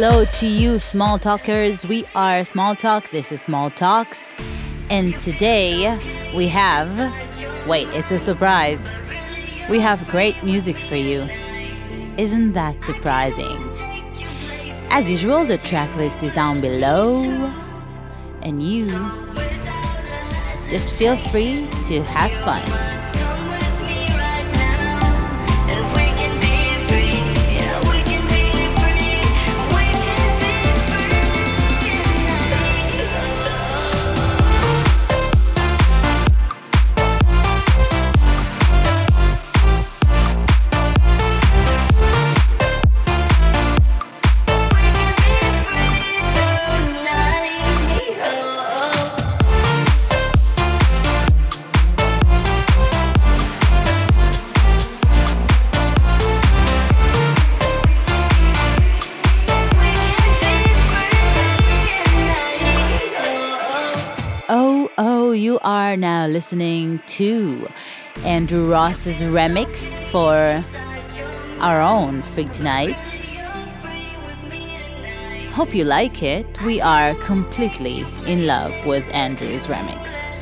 hello to you, small talkers. We are Small Tok. This is Small ToKs. And today we have. Wait, it's a surprise. We have great music for you. Isn't that surprising? As usual, the track list is down below. And you just feel free to have fun. Are now listening to Andrew Ross's remix for our own Free Tonight. Hope you like it. We are completely in love with Andrew's remix.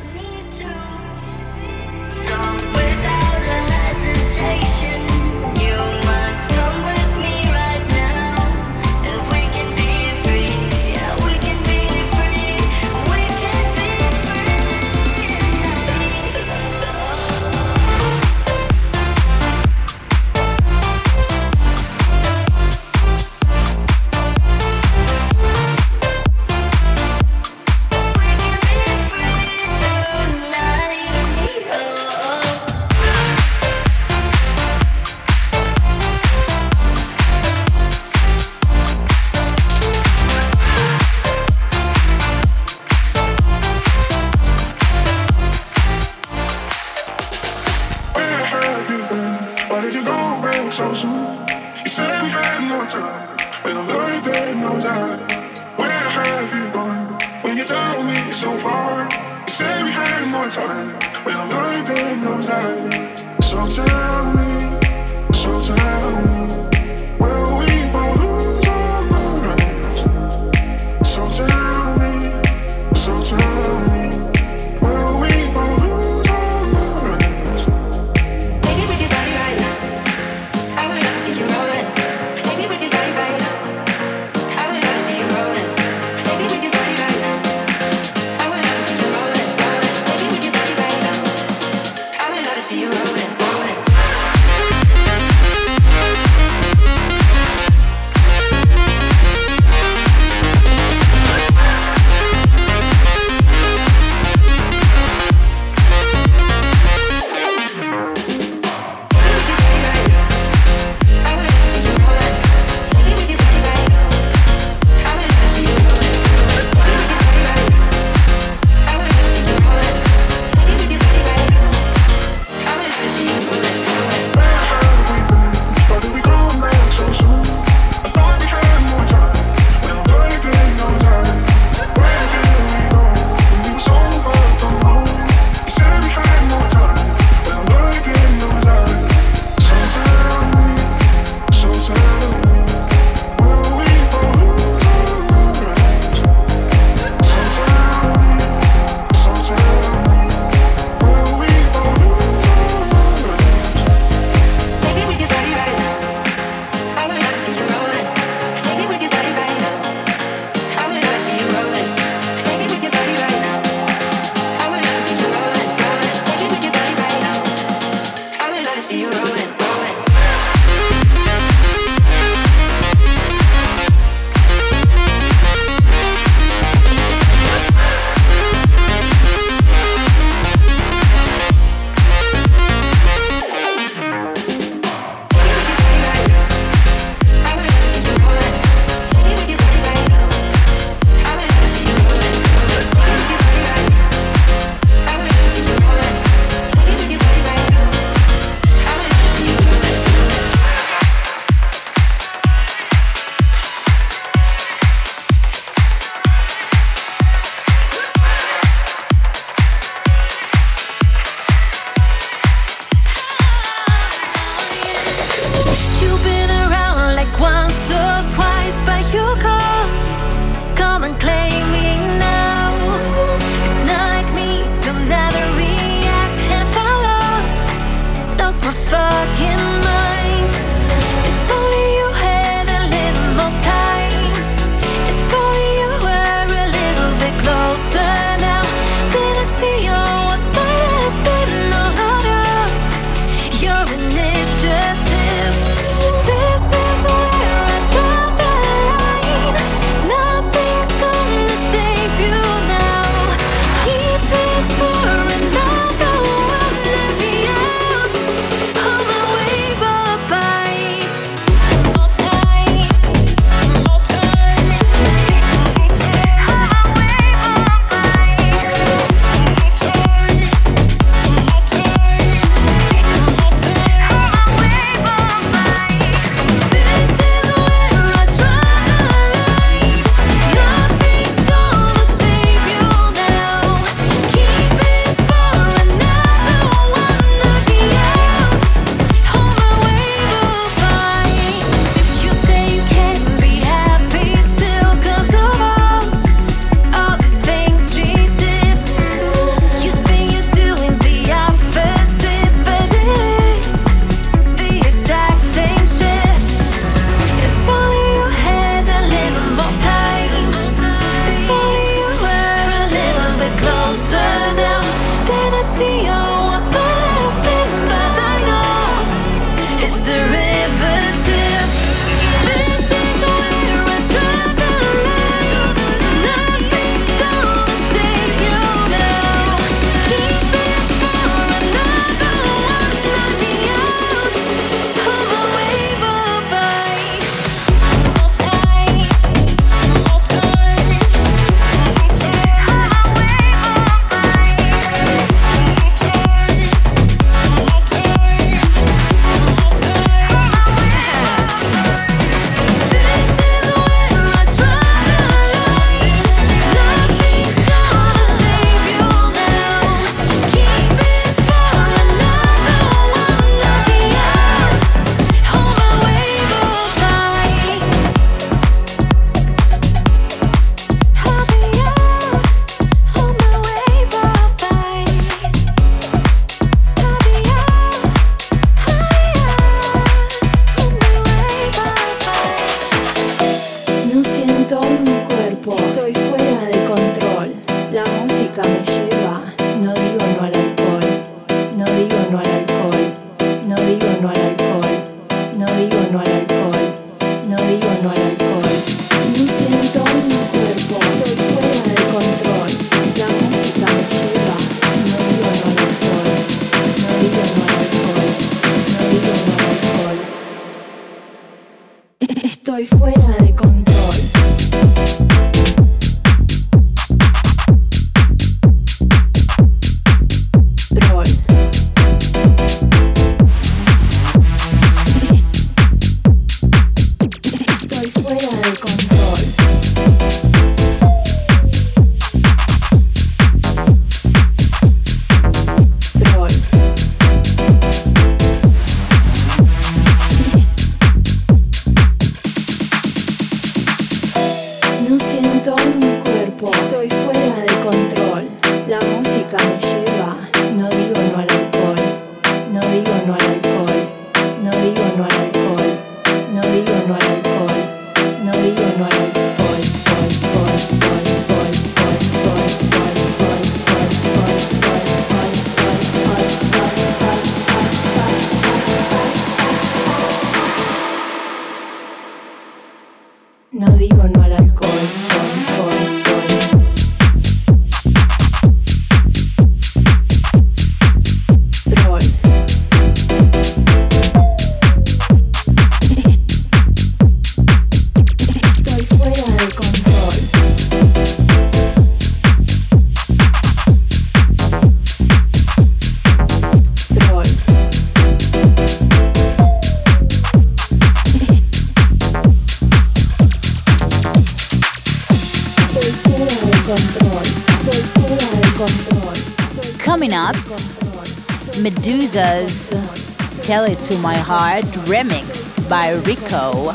Tell It to My Heart remixed by Rico.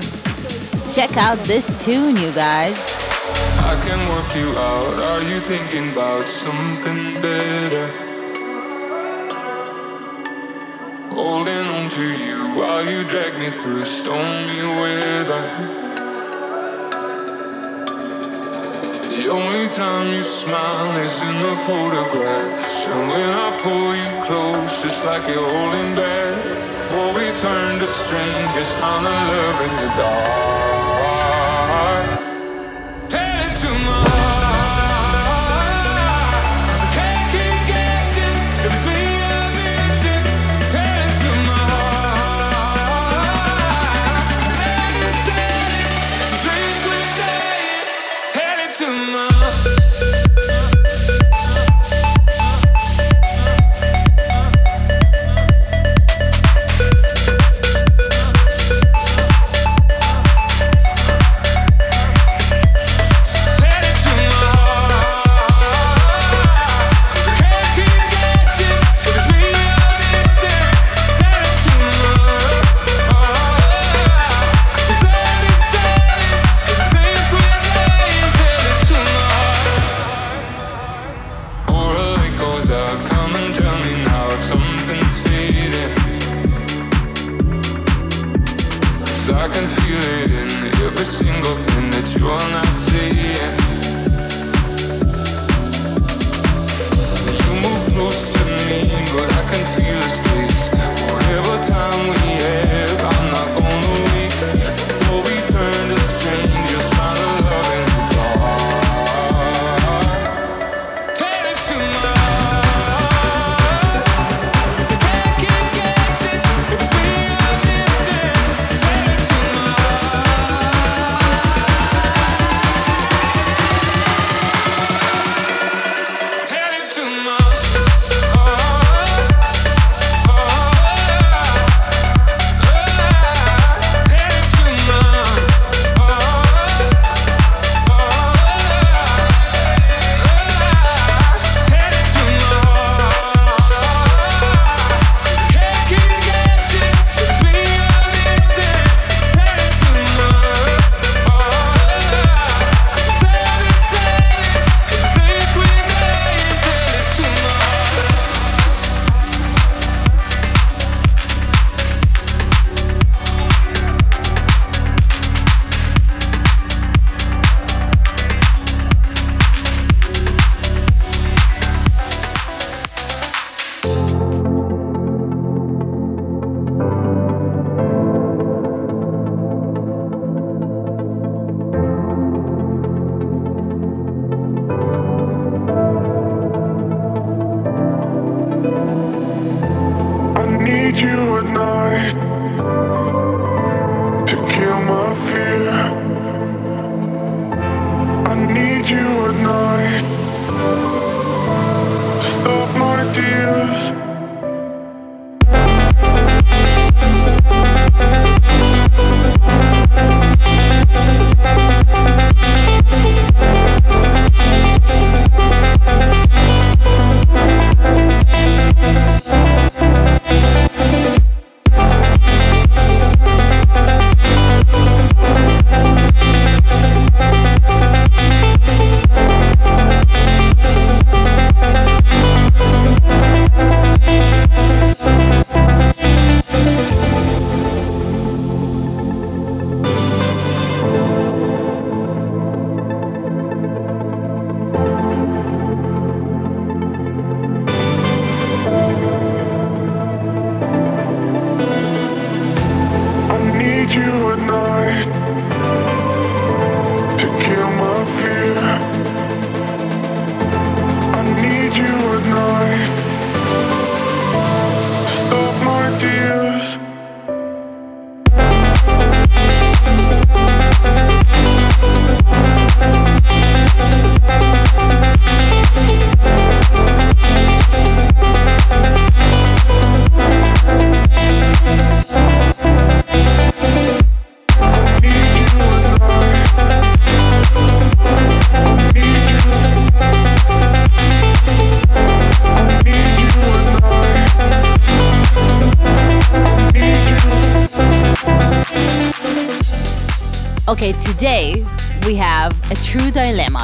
Check out this tune, you guys. I can work you out. Are you thinking about something better? Holding on to you while you drag me through stormy weather. Only time you smile is in the photographs. And when I pull you close, it's like you're holding back. Before we turn to strangers, trying to love in the dark.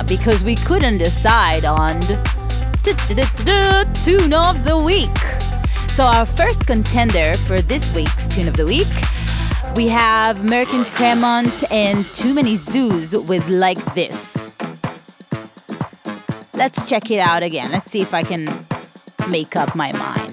Because we couldn't decide on tune of the week. So, our first contender for this week's tune of the week, we have Merk & Kremont and Too Many Zooz with Like This. Let's check it out again. Let's see if I can make up my mind.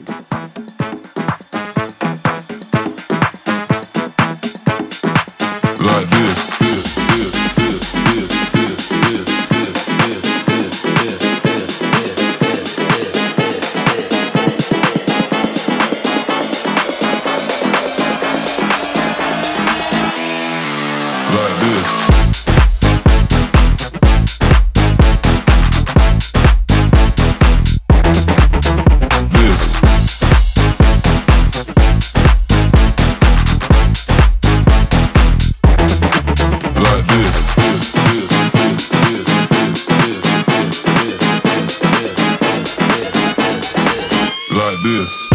Like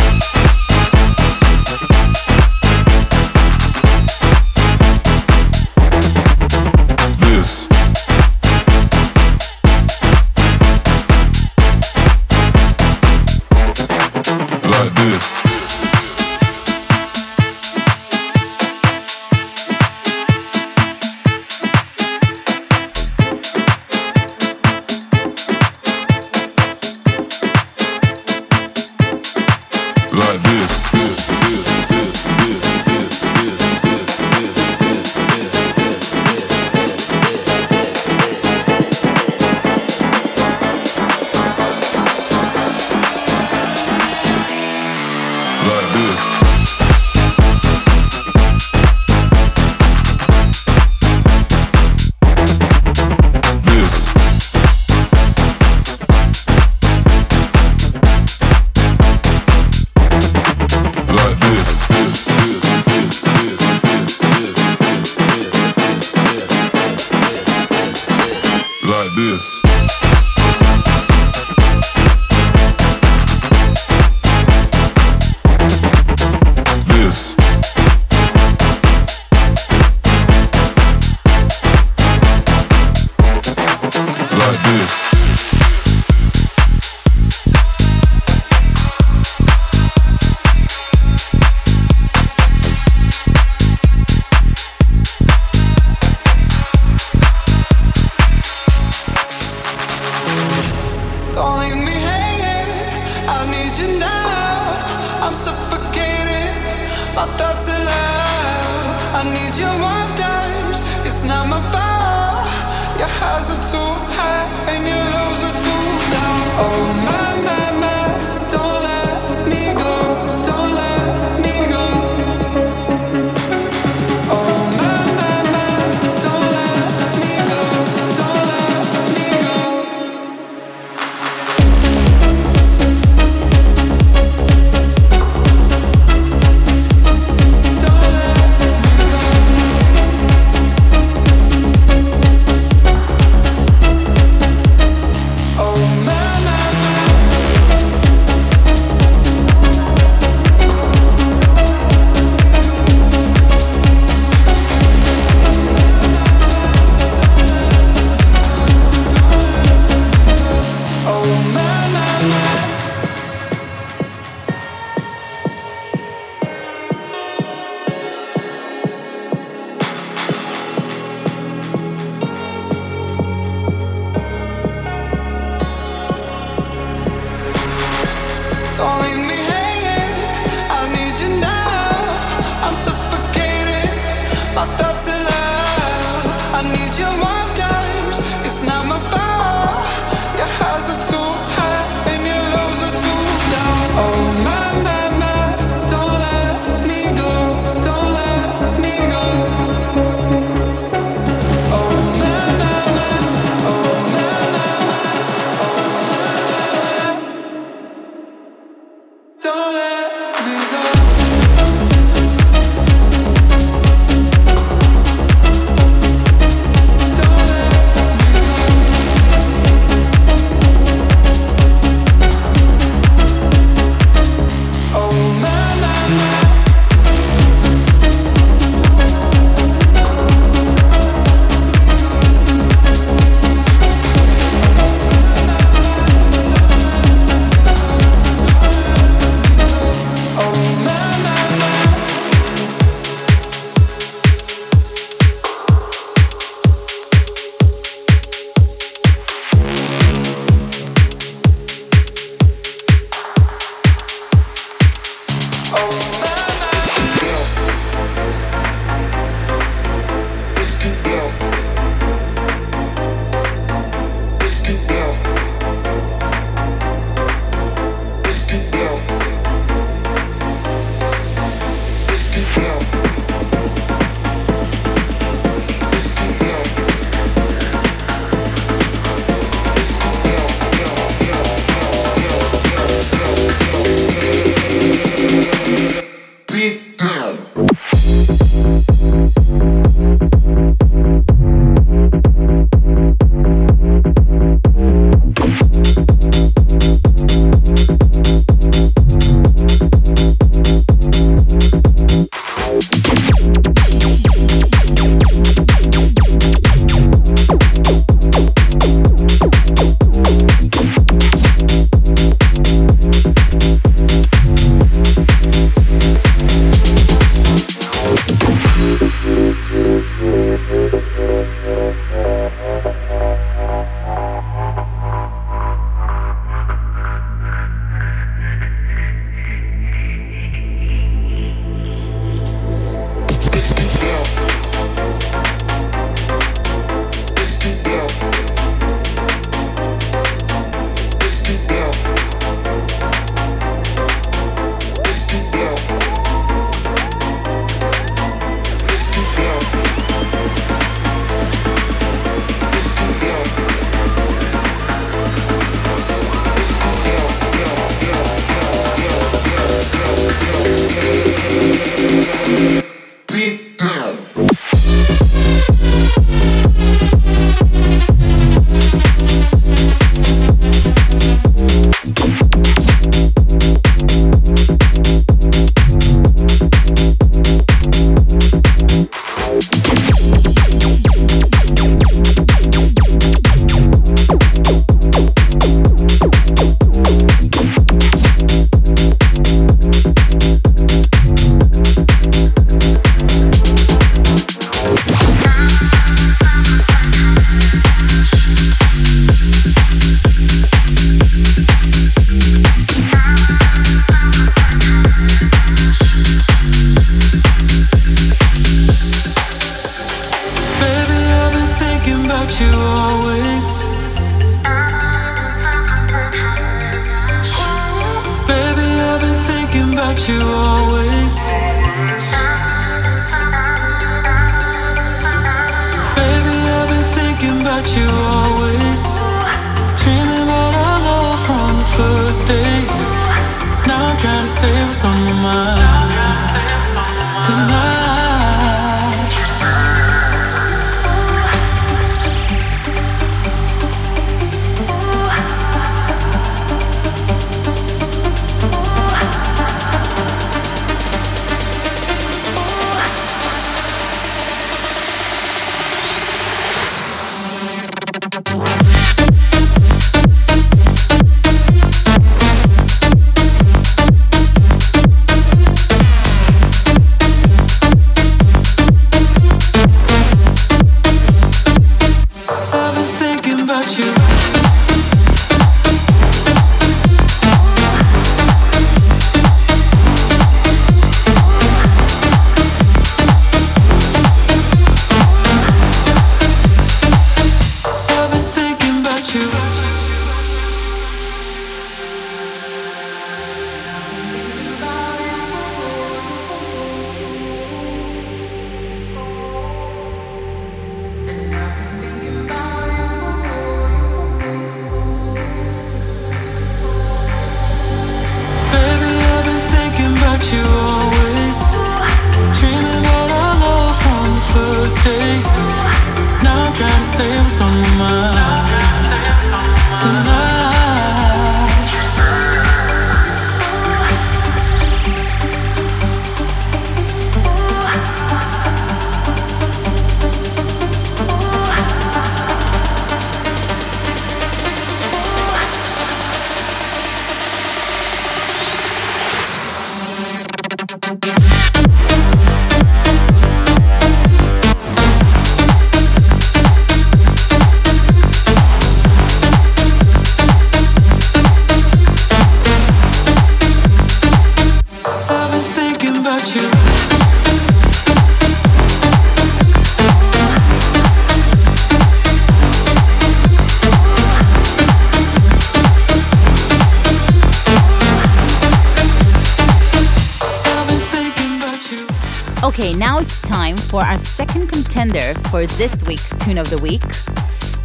for this week's Tune of the Week,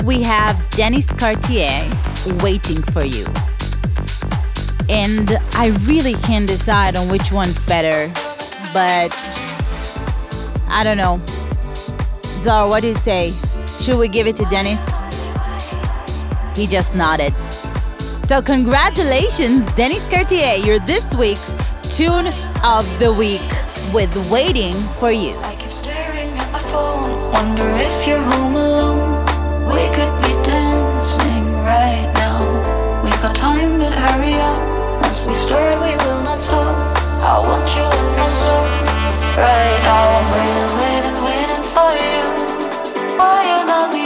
we have Dennis Cartier waiting for you. And I really can't decide on which one's better, but I don't know. Zara, what do you say? Should we give it to Dennis? He just nodded. So, congratulations, Dennis Cartier. You're this week's Tune of the Week with Waiting for You right now. We've got time, but hurry up. Once we start, we will not stop. I want you in my soul. Right now, I'm waiting, waiting, waiting for you. Why you got me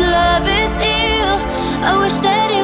love is ill. I wish that it.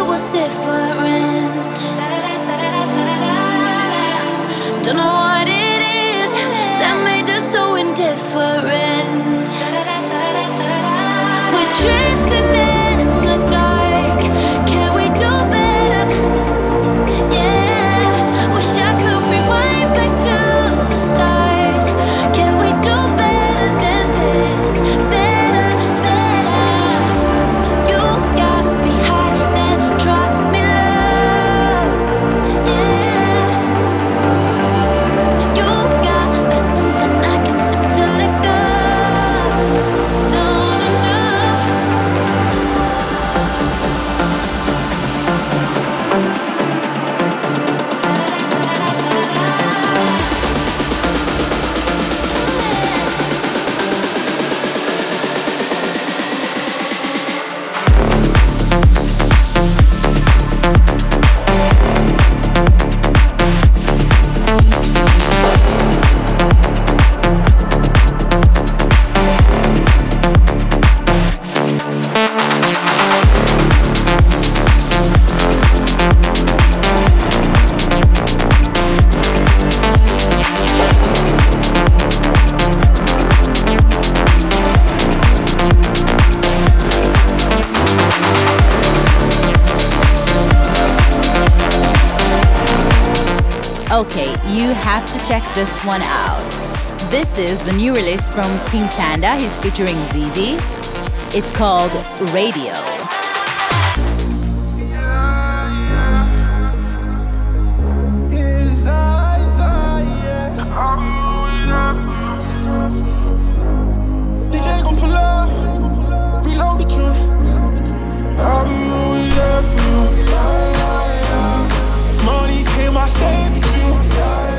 have to check this one out. This is the new release from Pink Panda. He's featuring Zie Zie. It's called Radio. I stay with you.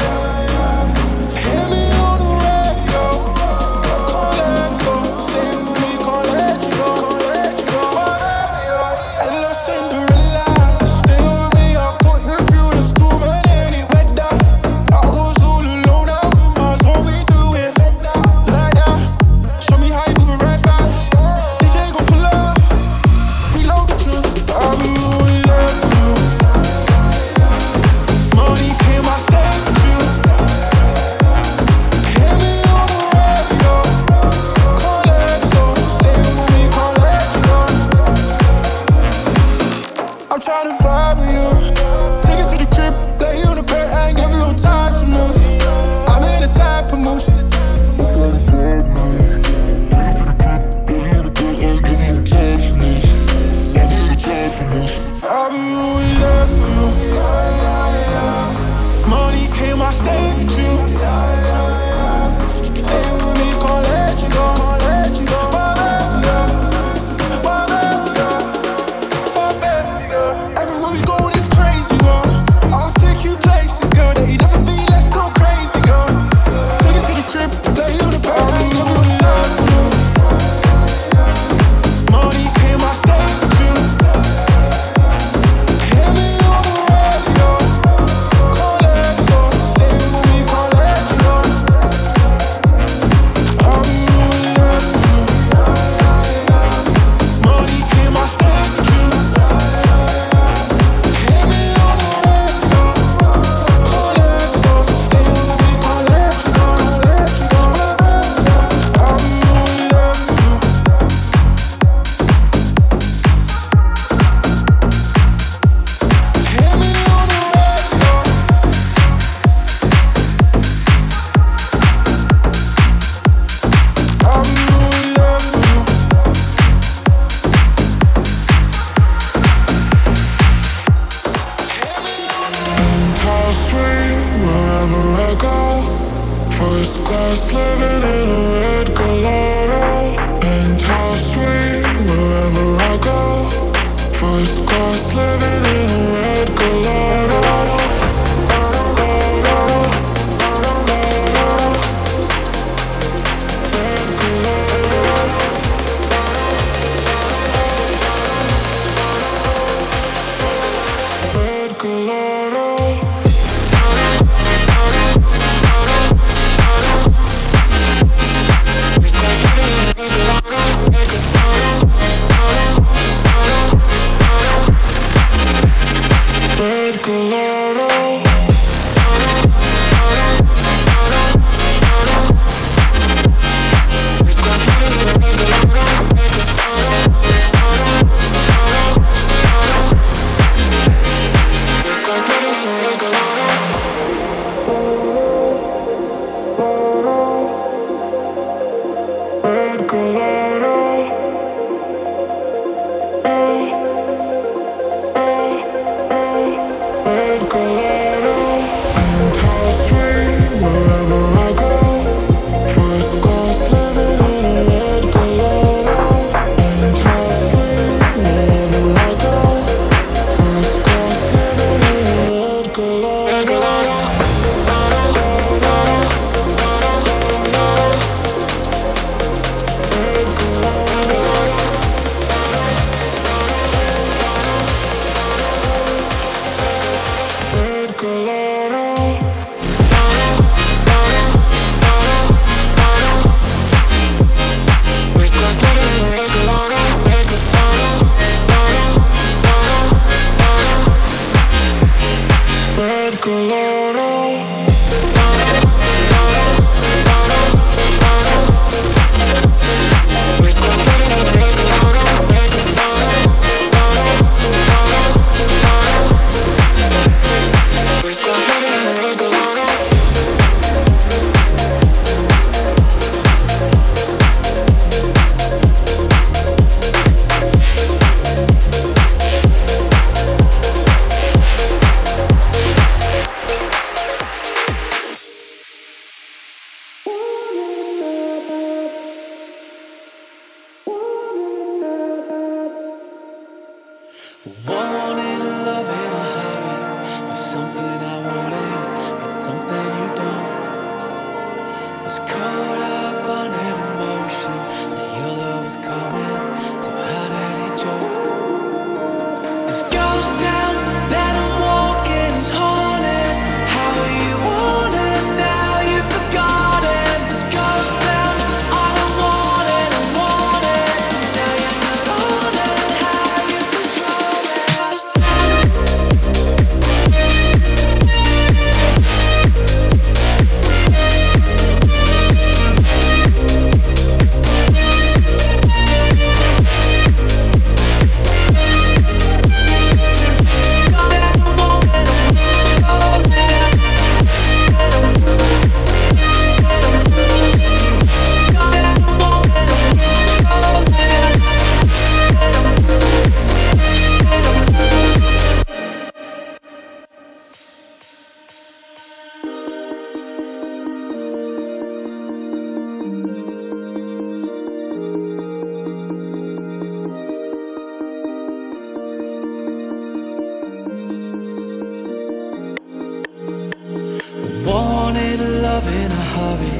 love in a hurry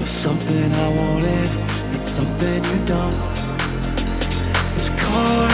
was something I wanted, but something you don't. It's caught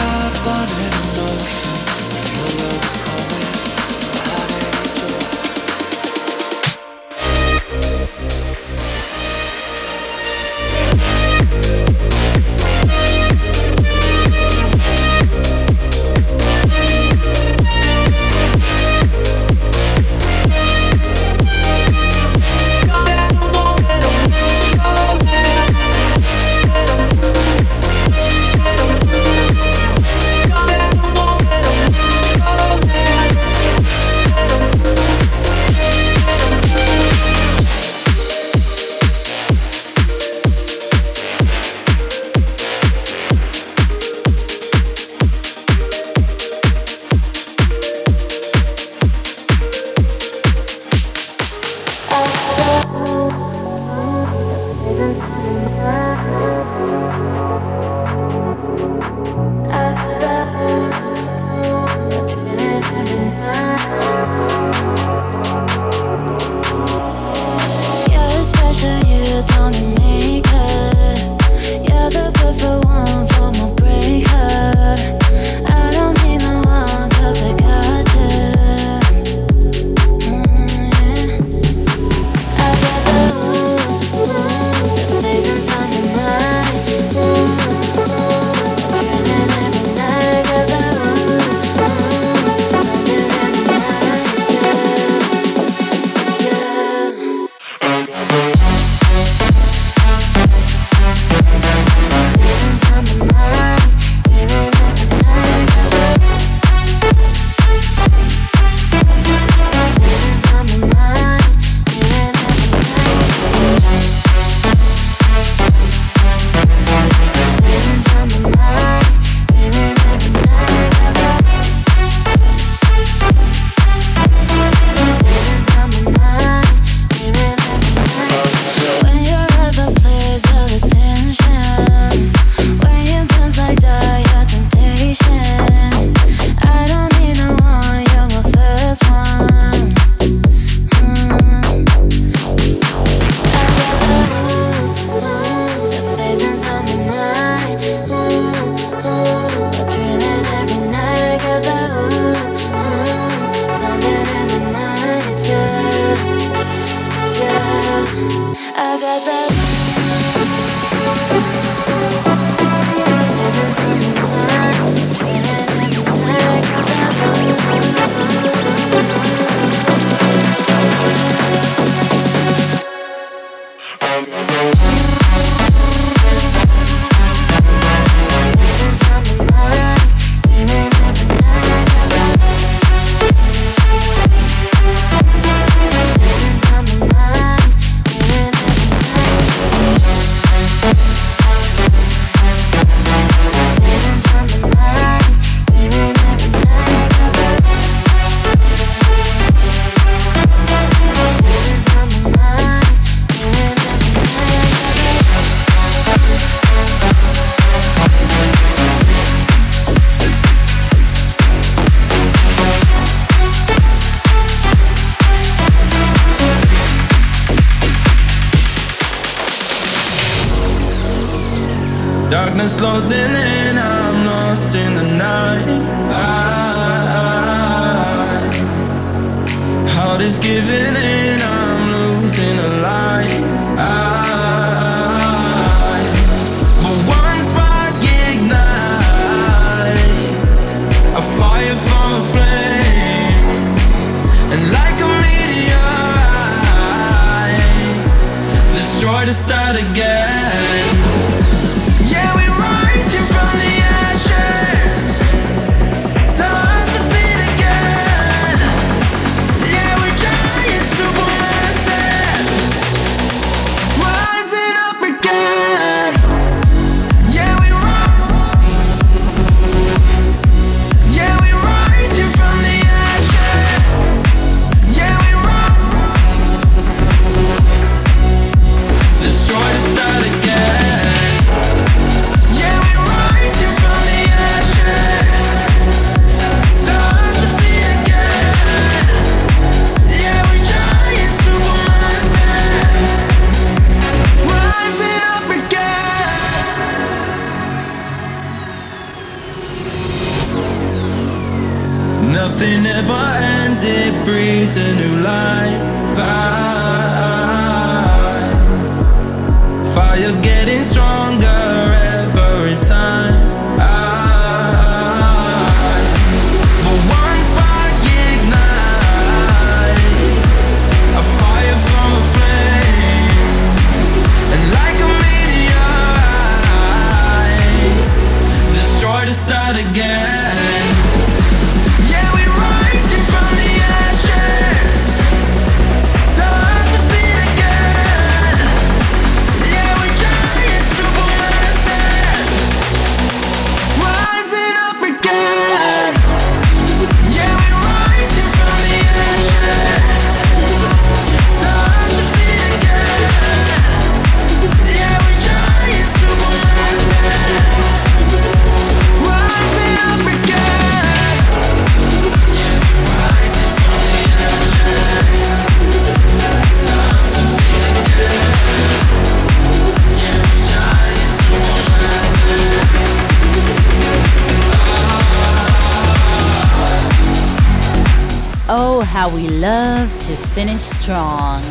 how we love to finish strong.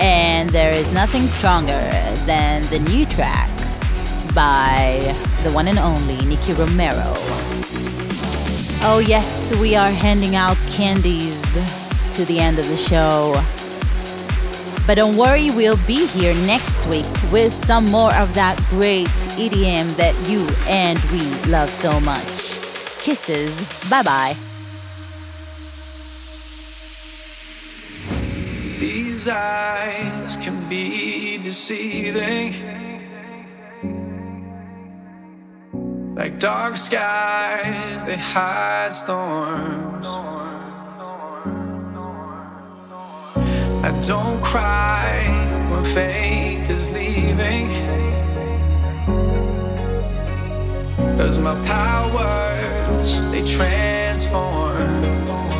And there is nothing stronger than the new track by the one and only Nicky Romero. Oh, yes, we are handing out candies to the end of the show. But don't worry, we'll be here next week with some more of that great EDM that you and we love so much. Kisses. Bye bye. These eyes can be deceiving. Like dark skies, they hide storms. I don't cry when faith is leaving. Cause my powers, they transform.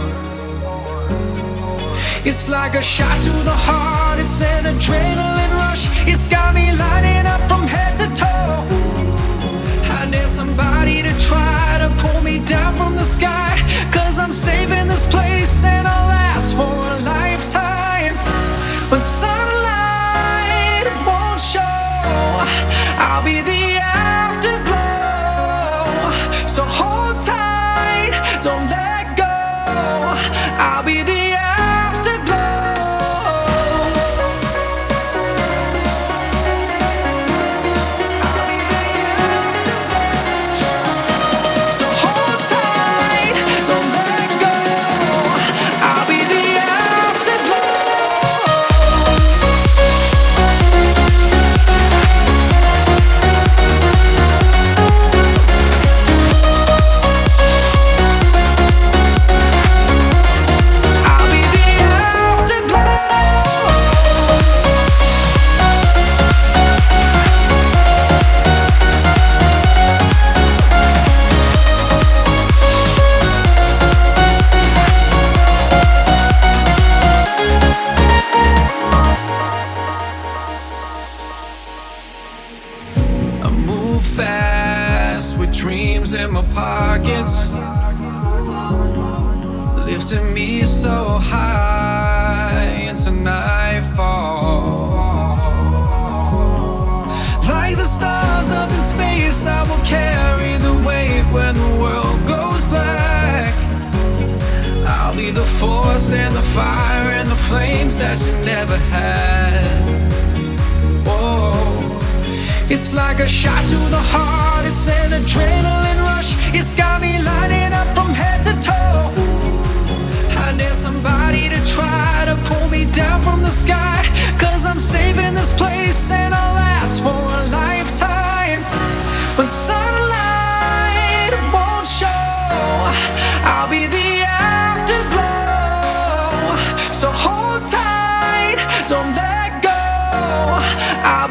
It's like a shot to the heart, it's an adrenaline rush. It's got me lighting up from head to toe. I need somebody to try to pull me down from the sky. Cause I'm saving this place and I'll last for a lifetime. When sunlight won't show, I'll be the afterglow.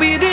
Be the